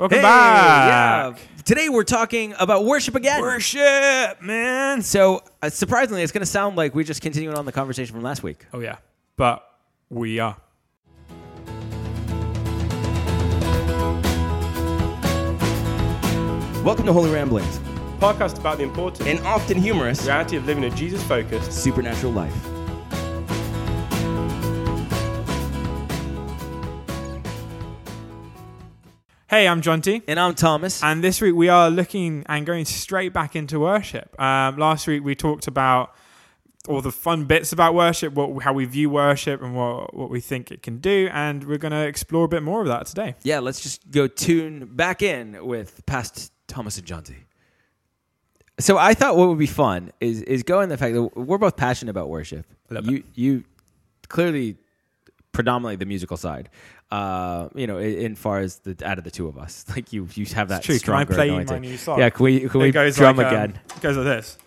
Welcome Hey, back. Yeah. Today we're talking about worship again. Worship, man. So uh, surprisingly, it's going to sound like we're just continuing on the conversation from last week. Oh yeah, but we are. Welcome to Holy Ramblings, podcast about the important and often humorous reality of living a Jesus focused. supernatural life. Hey, I'm John T. And I'm Thomas. And this week we are looking and going straight back into worship. Um, last week we talked about all the fun bits about worship, what how we view worship, and what what we think it can do. And we're going to explore a bit more of that today. yeah, let's just go tune back in with past Thomas and John T. So I thought what would be fun is is go in the fact that we're both passionate about worship. You you clearly predominantly the musical side. Uh, you know, in, in far as the out of the two of us, like you you have that It's true. Can I stronger play anointing. my new song? Yeah, can we can It we goes drum like, um, again? it goes like this.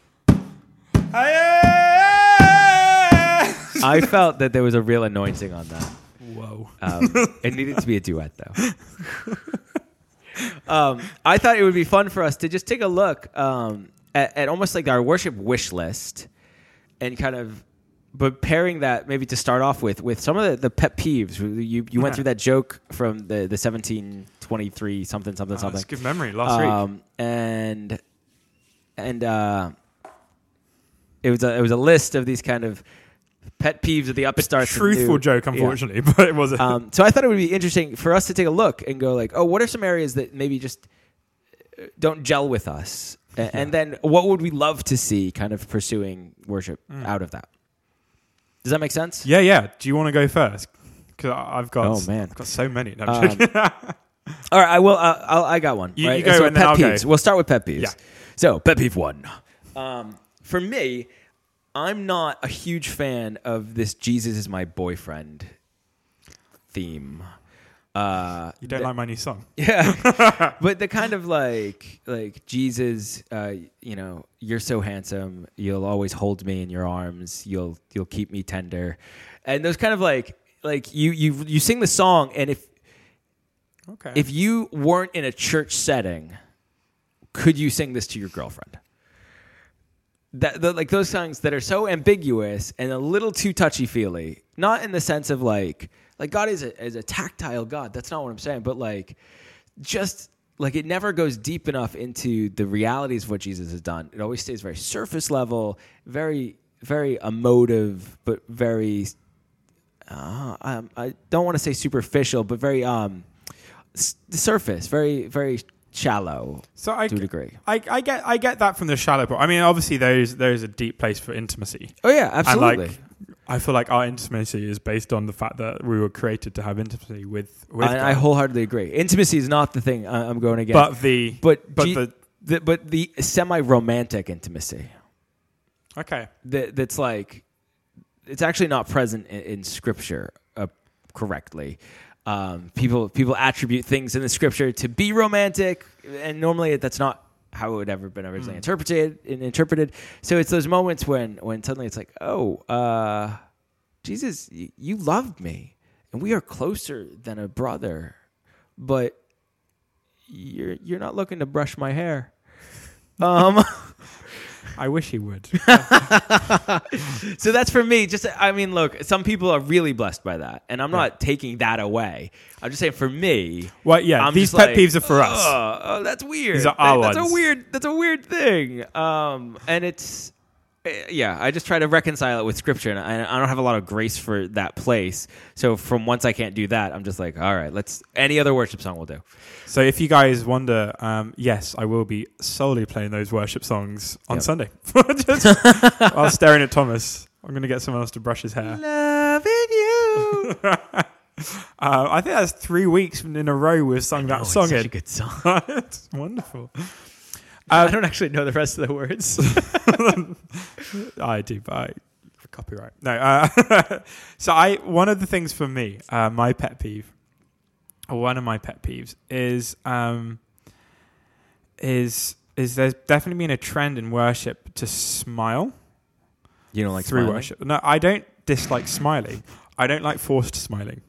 I felt that there was a real anointing on that. Whoa. Um, it needed to be a duet, though. um, I thought it would be fun for us to just take a look um, at, at almost like our worship wish list and kind of, but pairing that maybe to start off with, with some of the, the pet peeves. You, you went Okay. through that joke from the, the 1723 something, something, Oh, something. that's good memory. Last week. Um, and and uh, it was a it was a list of these kind of pet peeves of the upstarts. Truthful joke, yeah. unfortunately, but it wasn't. Um, so I thought it would be interesting for us to take a look and go like, oh, what are some areas that maybe just uh, don't gel with us, A- and then what would we love to see kind of pursuing worship out of that? Does that make sense? Yeah, yeah. Do you want to go first? Because I've got. Oh, man. I've got so many. No, Um. All right, I will. Uh, I'll, I got one. You- right? you go so and then pet go. peeves. We'll start with pet peeves. Yeah. So pet peeve one. Um, for me, I'm not a huge fan of this "Jesus is my boyfriend" theme. Uh, you don't the- like my new song? yeah, but the kind of like like Jesus, uh, you know, you're so handsome. You'll always hold me in your arms. You'll you'll keep me tender, and those kind of like like you you you sing the song, and if Okay. if you weren't in a church setting, could you sing this to your girlfriend? That the, like those songs that are so ambiguous and a little too touchy feely. Not in the sense of like like God is a is a tactile God. That's not what I'm saying. But like just like it never goes deep enough into the realities of what Jesus has done. It always stays very surface level, very very emotive, but very uh, um, I don't want to say superficial, but very um s- surface, very very shallow so I, to a degree. I, I get I get that from the shallow part. I mean, obviously there's there's a deep place for intimacy, Oh yeah, absolutely. and like I feel like our intimacy is based on the fact that we were created to have intimacy with with. I, I wholeheartedly agree. Intimacy is not the thing I- I'm going against, but the but but G- the the, but the semi-romantic intimacy okay that that's like it's actually not present in, in scripture uh, correctly. Um, people people attribute things in the scripture to be romantic, and normally that's not how it would ever been originally interpreted. And interpreted. So it's those moments when when suddenly it's like, oh, uh, Jesus, y- you loved me, and we are closer than a brother, but you're you're not looking to brush my hair. Um. I wish he would. so that's for me. Just, I mean, look, some people are really blessed by that, and I'm not taking that away. I'm just saying, for me, well, yeah, I'm these just pet like, peeves are for us. Oh, oh, that's weird. These are our That- that's ones. a weird. That's a weird thing. Um, and it's, yeah, I just try to reconcile it with scripture, and I, I don't have a lot of grace for that place. So from once I can't do that, I'm just like, all right, let's. Any other worship song will do. So if you guys wonder, um, yes, I will be solely playing those worship songs on Yep. Sunday. Just while staring at Thomas. I'm going to get someone else to brush his hair. Loving you. Uh, I think that's three weeks in a row we've sung that Oh, it's song such a good song. it's wonderful. I don't actually know the rest of the words. I do, but I, copyright. No. Uh, so I one of the things for me, uh, my pet peeve, or one of my pet peeves is um, is is there's definitely been a trend in worship to smile You don't like through smiling? worship. No, I don't dislike smiling. I don't like forced smiling.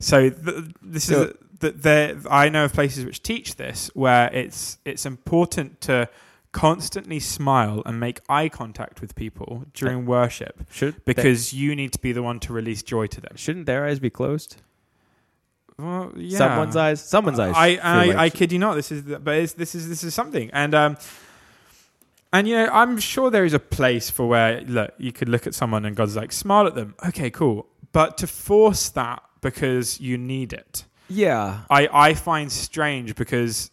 So th- this So- is that there. I know of places which teach this, where it's it's important to constantly smile and make eye contact with people during worship Should because you need to be the one to release joy to them. shouldn't their eyes be closed? Well, yeah. Someone's eyes. Someone's eyes. I I, like- I kid you not. This is the, but it's, this is this is something, and um, and you know I'm sure there is a place for where look you could look at someone and God's like smile at them. Okay, cool. But to force that because you need it, yeah. I I find strange because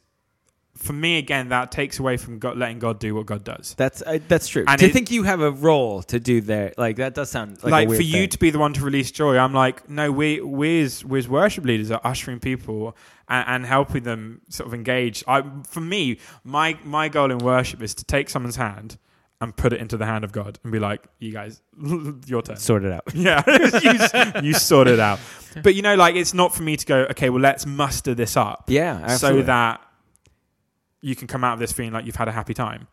for me again that takes away from God letting God do what God does. That's uh, that's true. And to it- think you have a role to do there, like that does sound like, Like, for you thing. to be the one to release joy, I'm like, no, we we as, we as worship leaders are ushering people and, and helping them sort of engage. I, for me, my my goal in worship is to take someone's hand and put it into the hand of God and be like, you guys, your turn. sort it out. Yeah, you, you sort it out. But you know, like it's not for me to go. Okay, well, let's muster this up Yeah, absolutely. so that you can come out of this feeling like you've had a happy time.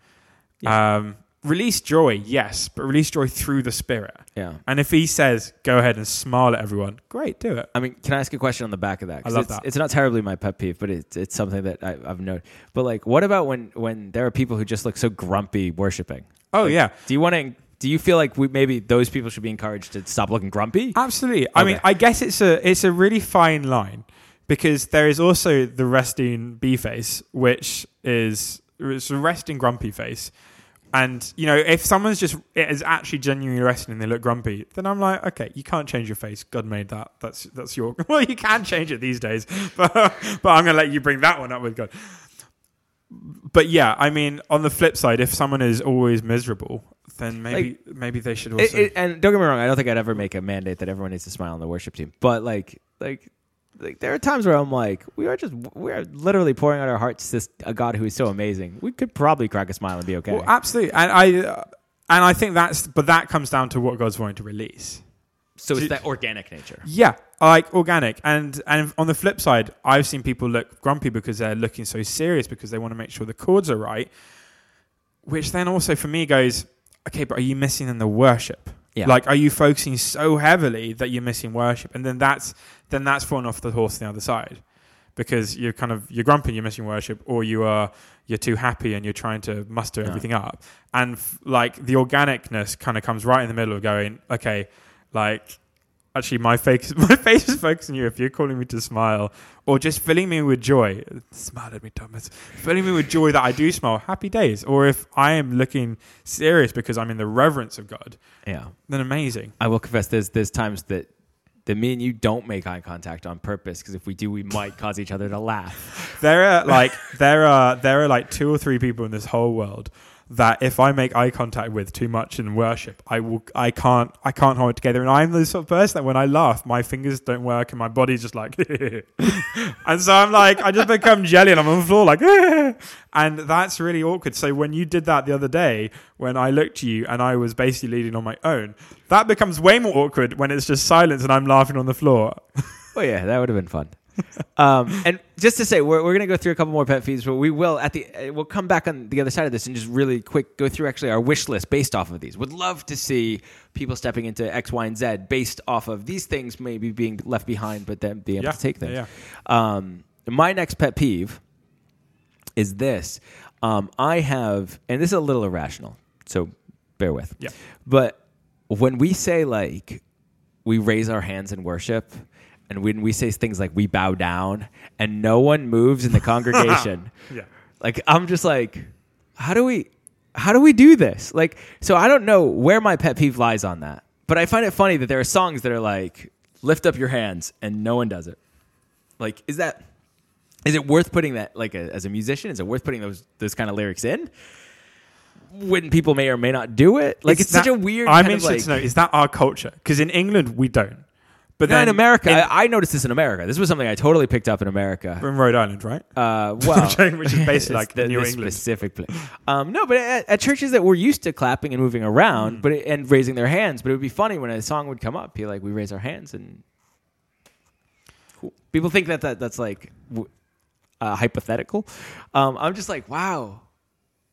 Yeah. Um, release joy, yes, but release joy through the Spirit. yeah. And if he says, go ahead and smile at everyone, great, do it. I mean, can I ask a question on the back of that? I love it's, that. It's not terribly my pet peeve, but it's it's something that I, I've noted. But like, what about when when there are people who just look so grumpy worshiping? Oh, Like, yeah. Do you want to? Do you feel like we, maybe those people should be encouraged to stop looking grumpy? Absolutely. I mean, I guess it's a it's a really fine line because there is also the resting bee face, which is it's a resting grumpy face. And you know, if someone's just is actually genuinely resting and they look grumpy, then I'm like, okay, you can't change your face. God made that. That's that's your. Well, you can change it these days, but but I'm gonna let you bring that one up with God. But yeah, I mean, on the flip side, if someone is always miserable, then maybe maybe they should also. It- it- and don't get me wrong, I don't think I'd ever make a mandate that everyone needs to smile on the worship team. But like, like, like there are times where I'm like, we are just we are literally pouring out our hearts to this, a God who is so amazing. We could probably crack a smile and be okay. Well, absolutely, and I uh, and I think that's but that comes down to what God's wanting to release. so it's that organic nature. Yeah, like organic, and and on the flip side, I've seen people look grumpy because they're looking so serious because they want to make sure the chords are right, which then also for me goes, okay, but are you missing in the worship? Yeah. Like, are you focusing so heavily that you're missing worship, and then that's then that's falling off the horse on the other side, because you're kind of you're grumpy, you're missing worship, or you are you're too happy and you're trying to muster Yeah. everything up, and f- like the organicness kind of comes right in the middle of going, okay, like actually my face my face is focusing you. If you're calling me to smile or just filling me with joy smile at me thomas. Filling me with joy that i do smile. Happy days. Or if i am looking serious because i'm in the reverence of god Yeah. then amazing. I will confess there's there's times that that me and you don't make eye contact on purpose because if we do, we might cause each other to laugh. there are like there are there are like two or three people in this whole world that if I make eye contact with too much in worship, I will I can't I can't hold it together. And I'm the sort of person that when I laugh, my fingers don't work and my body's just like and so I'm like I just become jelly and I'm on the floor like and that's really awkward. So when you did that the other day, when I looked at you and I was basically leading on my own, that becomes way more awkward when it's just silence and I'm laughing on the floor. Oh yeah, that would have been fun. Um, and just to say, we're, we're going to go through a couple more pet peeves, but we will at the uh, we'll come back on the other side of this and just really quick go through actually our wish list based off of these. Would love to see people stepping into X, Y, and Z based off of these things maybe being left behind, but then being able Yeah, to take things. yeah, Um, my next pet peeve is this. Um, I have, and this is a little irrational, so bear with. Yeah. But when we say like we raise our hands in worship, and when we say things like we bow down, and no one moves in the congregation, Yeah. like I'm just like, how do we, how do we do this? Like, so I don't know where my pet peeve lies on that, but I find it funny that there are songs that are like lift up your hands, and no one does it. Like, is that is it worth putting that like a, as a musician? Is it worth putting those those kind of lyrics in? When people may or may not do it, like Is it's such a weird. I'm interested like, to know is that our culture? Because in England we don't, but then in America, in, I, I noticed this in America. This was something I totally picked up in America. in Rhode Island, right? Uh, well, Which is basically like the, New England. specific place. Um, no, but at, at churches that were used to clapping and moving around, Hmm. but it, and raising their hands. But it would be funny when a song would come up, be like, "We raise our hands," and cool. people think that, that that's like w- uh, hypothetical. Um, I'm just like, wow.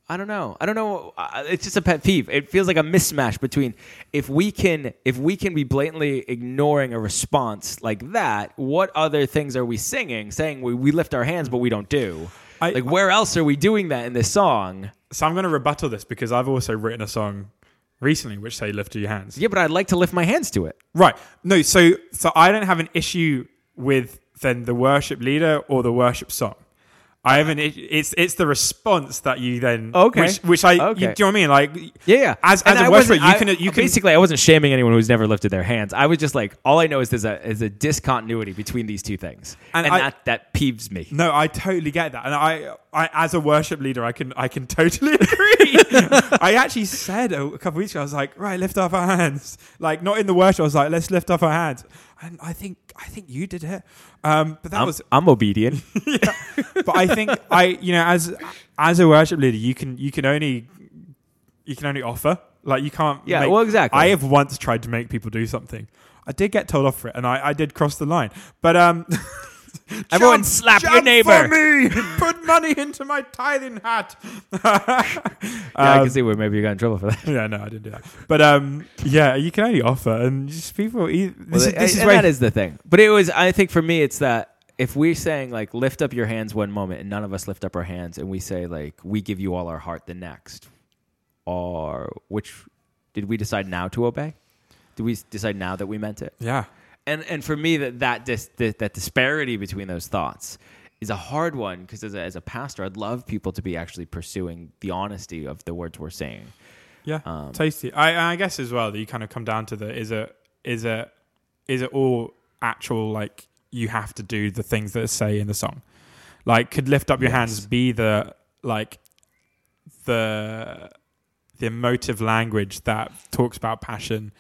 I don't know. I don't know. It's just a pet peeve. It feels like a mismatch between if we can if we can be blatantly ignoring a response like that, what other things are we singing? Saying we, we lift our hands but we don't do. I- like where else are we doing that in this song? So I'm going to rebuttal this because I've also written a song recently which say lift your hands. Yeah, but I'd like to lift my hands to it. Right. No, so so I don't have an issue with then the worship leader or the worship song. I haven't. i- it's it's the response that you then Okay. which, which I Okay. you, do you know what I mean like Yeah, yeah. As- And as a I worshiper, wasn't- you can- you can- basically. I wasn't shaming anyone who's never lifted their hands. I was just like, all I know is there's a is a discontinuity between these two things, And and, I- that that peeves me. No, I totally get that, and I, I as a worship leader, I can, I can totally agree. I actually said a, a couple weeks ago, I was like, right, lift up our hands. Like not in the worship, I was like, let's lift up our hands, and I think, I think you did it. Um, but that I'm, was, I'm obedient. but I think I, you know, as as a worship leader, you can, you can only, you can only offer. Like you can't. Yeah, make- well, exactly. I have once tried to make people do something. I did get told off for it, and I, I did cross the line. But um, Everyone jump- slap your neighbor. For me, put money into my tithing hat. yeah, I Um, can see where maybe you got in trouble for that. Yeah, no, I didn't do that. But um, yeah, you can only offer, and just people. This Well, is, this is that is the thing. But it was, I think, for me, it's that if we're saying like lift up your hands one moment, and none of us lift up our hands, and we say like we give you all our heart the next, or which did we decide now to obey? Did we decide now that we meant it? yeah, and and for me that that dis, that, that disparity between those thoughts is a hard one because as a, as a pastor i'd love people to be actually pursuing the honesty of the words we're saying yeah, Um, tasty. I, I guess as well that you kind of come down to the is it is it is it all actual like you have to do the things that say in the song, like could lift up your Yes. hands be the like the the emotive language that talks about passion,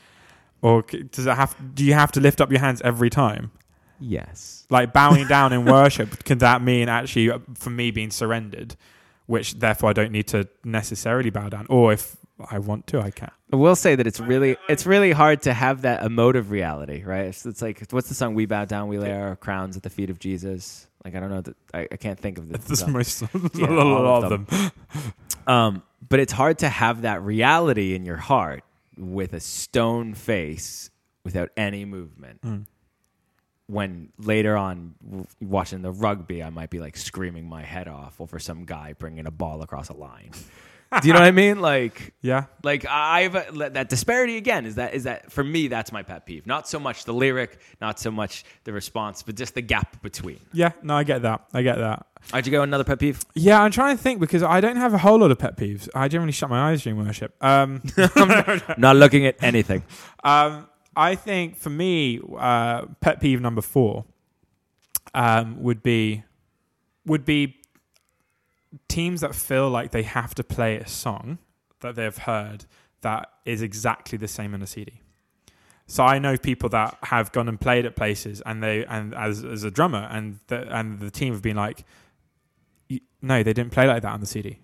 or does it have? Do you have to lift up your hands every time? yes. Like bowing down in worship can that mean actually uh, for me being surrendered which therefore i don't need to necessarily bow down or if i want to i can? I will say that it's really it's really hard to have that emotive reality right? It's, it's like what's the song we bow down we lay our crowns at the feet of jesus like i don't know that i, I can't think of the song. most Yeah, a lot of of them, Um, but it's hard to have that reality in your heart with a stone face without any movement. Mm. When later on w- watching the rugby, I might be like screaming my head off over some guy bringing a ball across a line. Do you know what I mean? Like, yeah like I've that disparity again is that is that for me that's my pet peeve. Not so much the lyric, not so much the response, but just the gap between. yeah no i get that i get that How'd you go? Another pet peeve? yeah i'm trying to think because i don't have a whole lot of pet peeves i generally shut my eyes during worship um not looking at anything. Um, I think for me, uh, pet peeve number four um, would be would be teams that feel like they have to play a song that they've heard that is exactly the same in a CD. So I know people that have gone and played at places, and they and as as a drummer, and the, and the team have been like, no, they didn't play like that on the CD.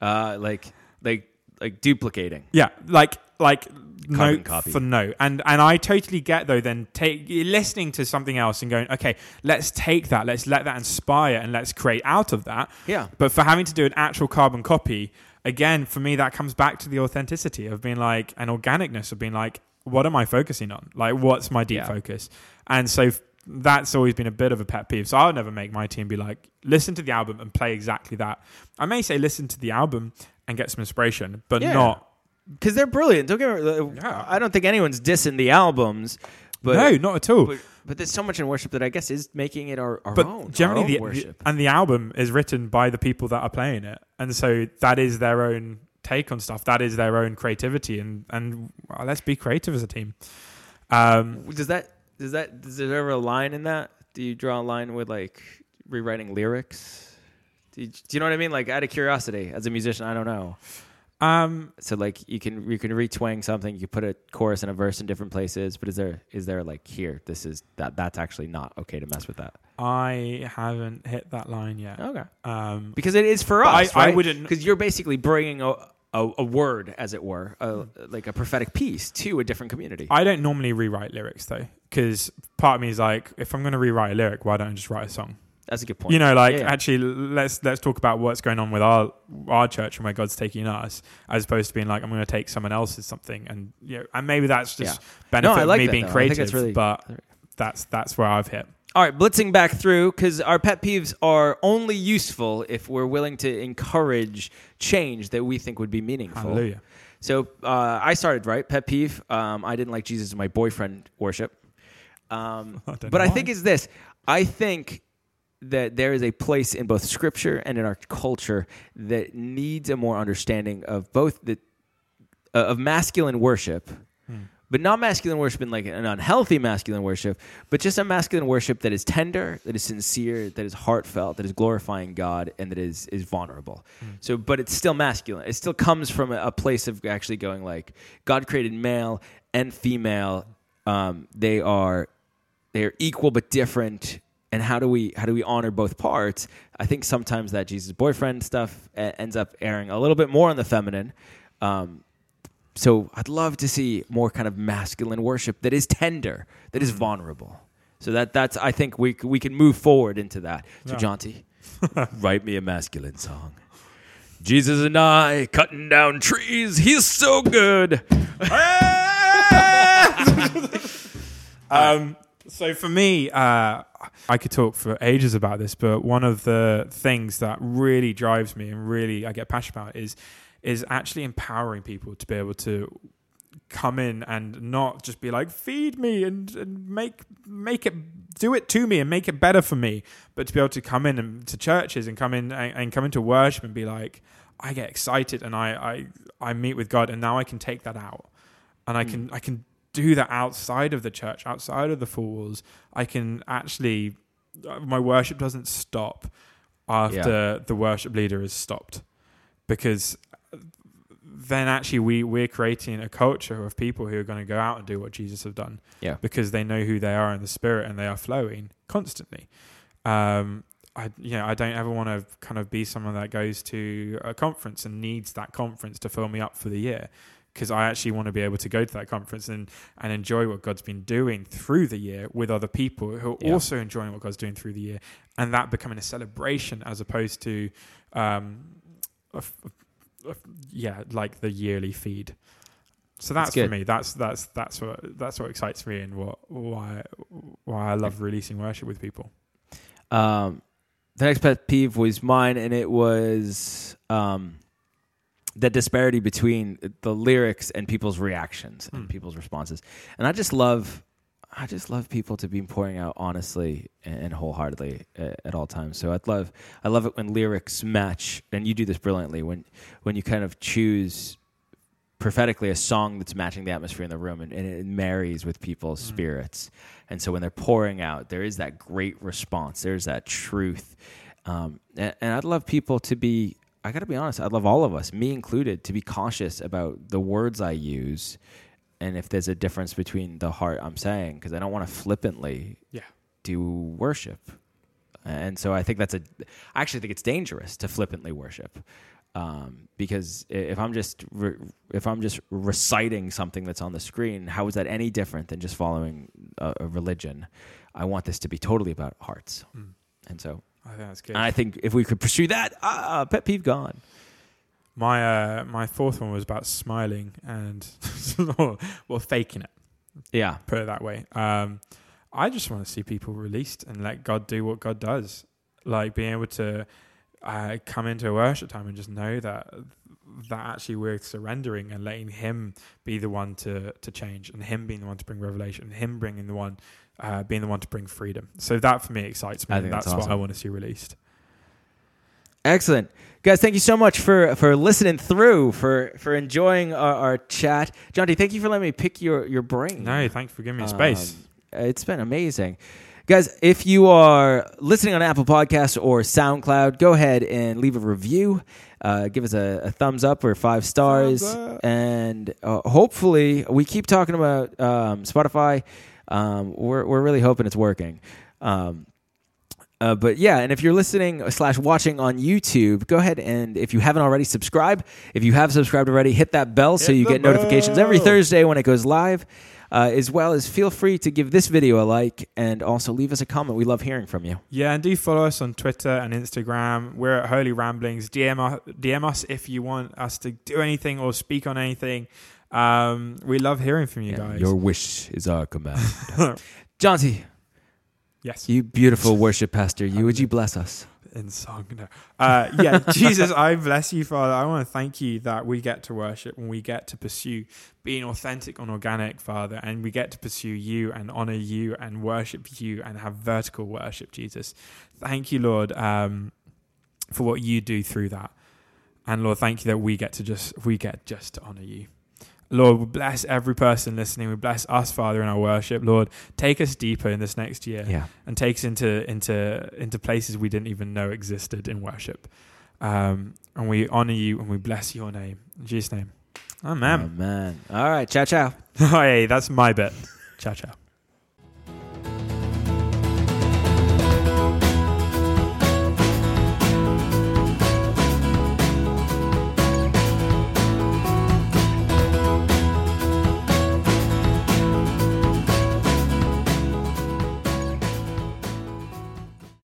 Uh, like like like duplicating. Yeah, like like Carbon note copy. for note, and and I totally get though. Then take listening to something else and going, okay, let's take that, let's let that inspire, and let's create out of that. Yeah. But for having to do an actual carbon copy, again, for me, that comes back to the authenticity of being like an organicness of being like, what am I focusing on? Like, what's my deep Yeah. focus? And so that's always been a bit of a pet peeve. So I'll never make my team be like, listen to the album and play exactly that. I may say listen to the album and get some inspiration, but Yeah. not because they're brilliant. Don't get me. Yeah. I don't think anyone's dissing the albums, but no, not at all. but, but there's so much in worship that I guess is making it our, our But own. generally, our own the, worship. and the album is written by the people that are playing it, and so that is their own take on stuff. That is their own creativity, and and well, let's be creative as a team. Um, does that does that does there ever a line in that? Do you draw a line with like rewriting lyrics? Do you, do you know what I mean? Like out of curiosity, as a musician, I don't know. Um, So like you can you can retwang something, you put a chorus and a verse in different places, but is there is there like here this is that that's actually not okay to mess with that? I haven't hit that line yet. Okay. Um, because it is for But I- us. I wouldn't- because you're basically bringing a, a, a word, as it were, a, like a prophetic piece to a different community. I don't normally rewrite lyrics though, because part of me is like, if I'm going to rewrite a lyric, why don't I just write a song? That's a good point. You know, like Yeah, yeah. actually, let's let's talk about what's going on with our our church and where God's taking us, as opposed to being like, I'm going to take someone else's something, and you know, and maybe that's just benefit I of like me that, being though. I think creative, that's really- but that's that's where I've hit. All right, blitzing back through because our pet peeves are only useful if we're willing to encourage change that we think would be meaningful. Hallelujah. So uh, I started right pet peeve. Um, I didn't like Jesus and my boyfriend worship. Um, I but know I think is this. I think that there is a place in both Scripture and in our culture that needs a more understanding of both the uh, of masculine worship, but not masculine worship in like an unhealthy masculine worship, but just a masculine worship that is tender, that is sincere, that is heartfelt, that is glorifying God, and that is is vulnerable. So, but it's still masculine. It still comes from a, a place of actually going like God created male and female. Um, they are they are equal but different and how do we how do we honor both parts? I think sometimes that jesus boyfriend stuff uh, ends up airing a little bit more on the feminine. Um, so i'd love to see more kind of masculine worship that is tender that is vulnerable. So that that's i think we we can move forward into that. So Yeah. John T write me a masculine song. Jesus and i cutting down trees. He's so good. Um, so for me, uh, I could talk for ages about this, but one of the things that really drives me and really I get passionate about is is actually empowering people to be able to come in and not just be like feed me and, and make make it do it to me and make it better for me but to be able to come in and to churches and come in and, and come into worship and be like i get excited and I, I i meet with god and now i can take that out and i hmm. can i can do that outside of the church outside of the four walls i can actually uh, my worship doesn't stop after the worship leader is stopped. Because then actually we we're creating a culture of people who are going to go out and do what Jesus have done. Yeah. Because they know who they are in the spirit and they are flowing constantly. Um, I you know I don't ever want to kind of be someone that goes to a conference and needs that conference to fill me up for the year because I actually want to be able to go to that conference and and enjoy what God's been doing through the year with other people who are Yeah. also enjoying what God's doing through the year and that becoming a celebration as opposed to um, a a f- yeah like the yearly feed. So That's that's, for me. That's that's that's what that's what excites me and what why why I love releasing worship with people. Um, the next pet peeve was mine, and it was um, the disparity between the lyrics and people's reactions and Hmm. people's responses. And I just love, I just love people to be pouring out honestly and wholeheartedly at, at all times. So I'd love, I love it when lyrics match, and you do this brilliantly when when you kind of choose prophetically a song that's matching the atmosphere in the room and, and it marries with people's Mm. spirits. And so when they're pouring out, there is that great response. There's that truth. Um, and, and I'd love people to be, I got to be honest, I'd love all of us, me included, to be cautious about the words I use and if there's a difference between the heart I'm saying, because I don't want to flippantly Yeah. do worship. And so I think that's a, I actually think it's dangerous to flippantly worship. Um, because if I'm just re- if I'm just reciting something that's on the screen, how is that any different than just following a, a religion? I want this to be totally about hearts, Mm. and so I think that's good. and I think if we could pursue that, ah, pet peeve gone. my uh, my fourth one was about smiling and well faking it. Yeah, Put it that way. Um, I just want to see people released and let God do what God does. Like being able to uh, come into a worship time and just know that that actually we're surrendering and letting Him be the one to to change, and Him being the one to bring revelation, and Him bringing the one uh, being the one to bring freedom. So that for me excites me. I think that's that's what. I want to see released. excellent, guys. Thank you so much for for listening through, for for enjoying our, our chat, John. T, thank you for letting me pick your your brain. No, thanks for giving me space. Um, it's been amazing. Guys, if you are listening on Apple Podcasts or SoundCloud, go ahead and leave a review. Uh, give us a, a thumbs up or five stars. And uh, hopefully, we keep talking about um, Spotify. Um, we're, we're really hoping it's working. Um, uh, but yeah, and if you're listening slash watching on YouTube, go ahead and if you haven't already, subscribe. If you have subscribed already, hit that bell so you get notifications every. Thursday when it goes live. uh, as well as feel free to give this video a like and also leave us a comment. We love hearing from you. Yeah, and do follow us on Twitter and Instagram. We're at Holy Ramblings. DM us, DM us if you want us to do anything or speak on anything. Um, we love hearing from you Yeah, guys. Your wish is our command. John T, yes, you beautiful worship pastor, you would you bless us? in song. No. Uh, yeah, Jesus, I bless you, Father. I want to thank you that we get to worship and we get to pursue being authentic and organic, Father, and we get to pursue you and honor you and worship you and have vertical worship, Jesus. Thank you, Lord, um, for what you do through that. And Lord, thank you that we get to just we get just to honor you. Lord, we bless every person listening. We bless us, Father, in our worship. Lord, take us deeper in this next year Yeah. and take us into into into places we didn't even know existed in worship. Um, and we honor you and we bless your name. In Jesus' name. Amen. Amen. All right. Ciao, ciao. hey, that's my bit. Ciao, ciao.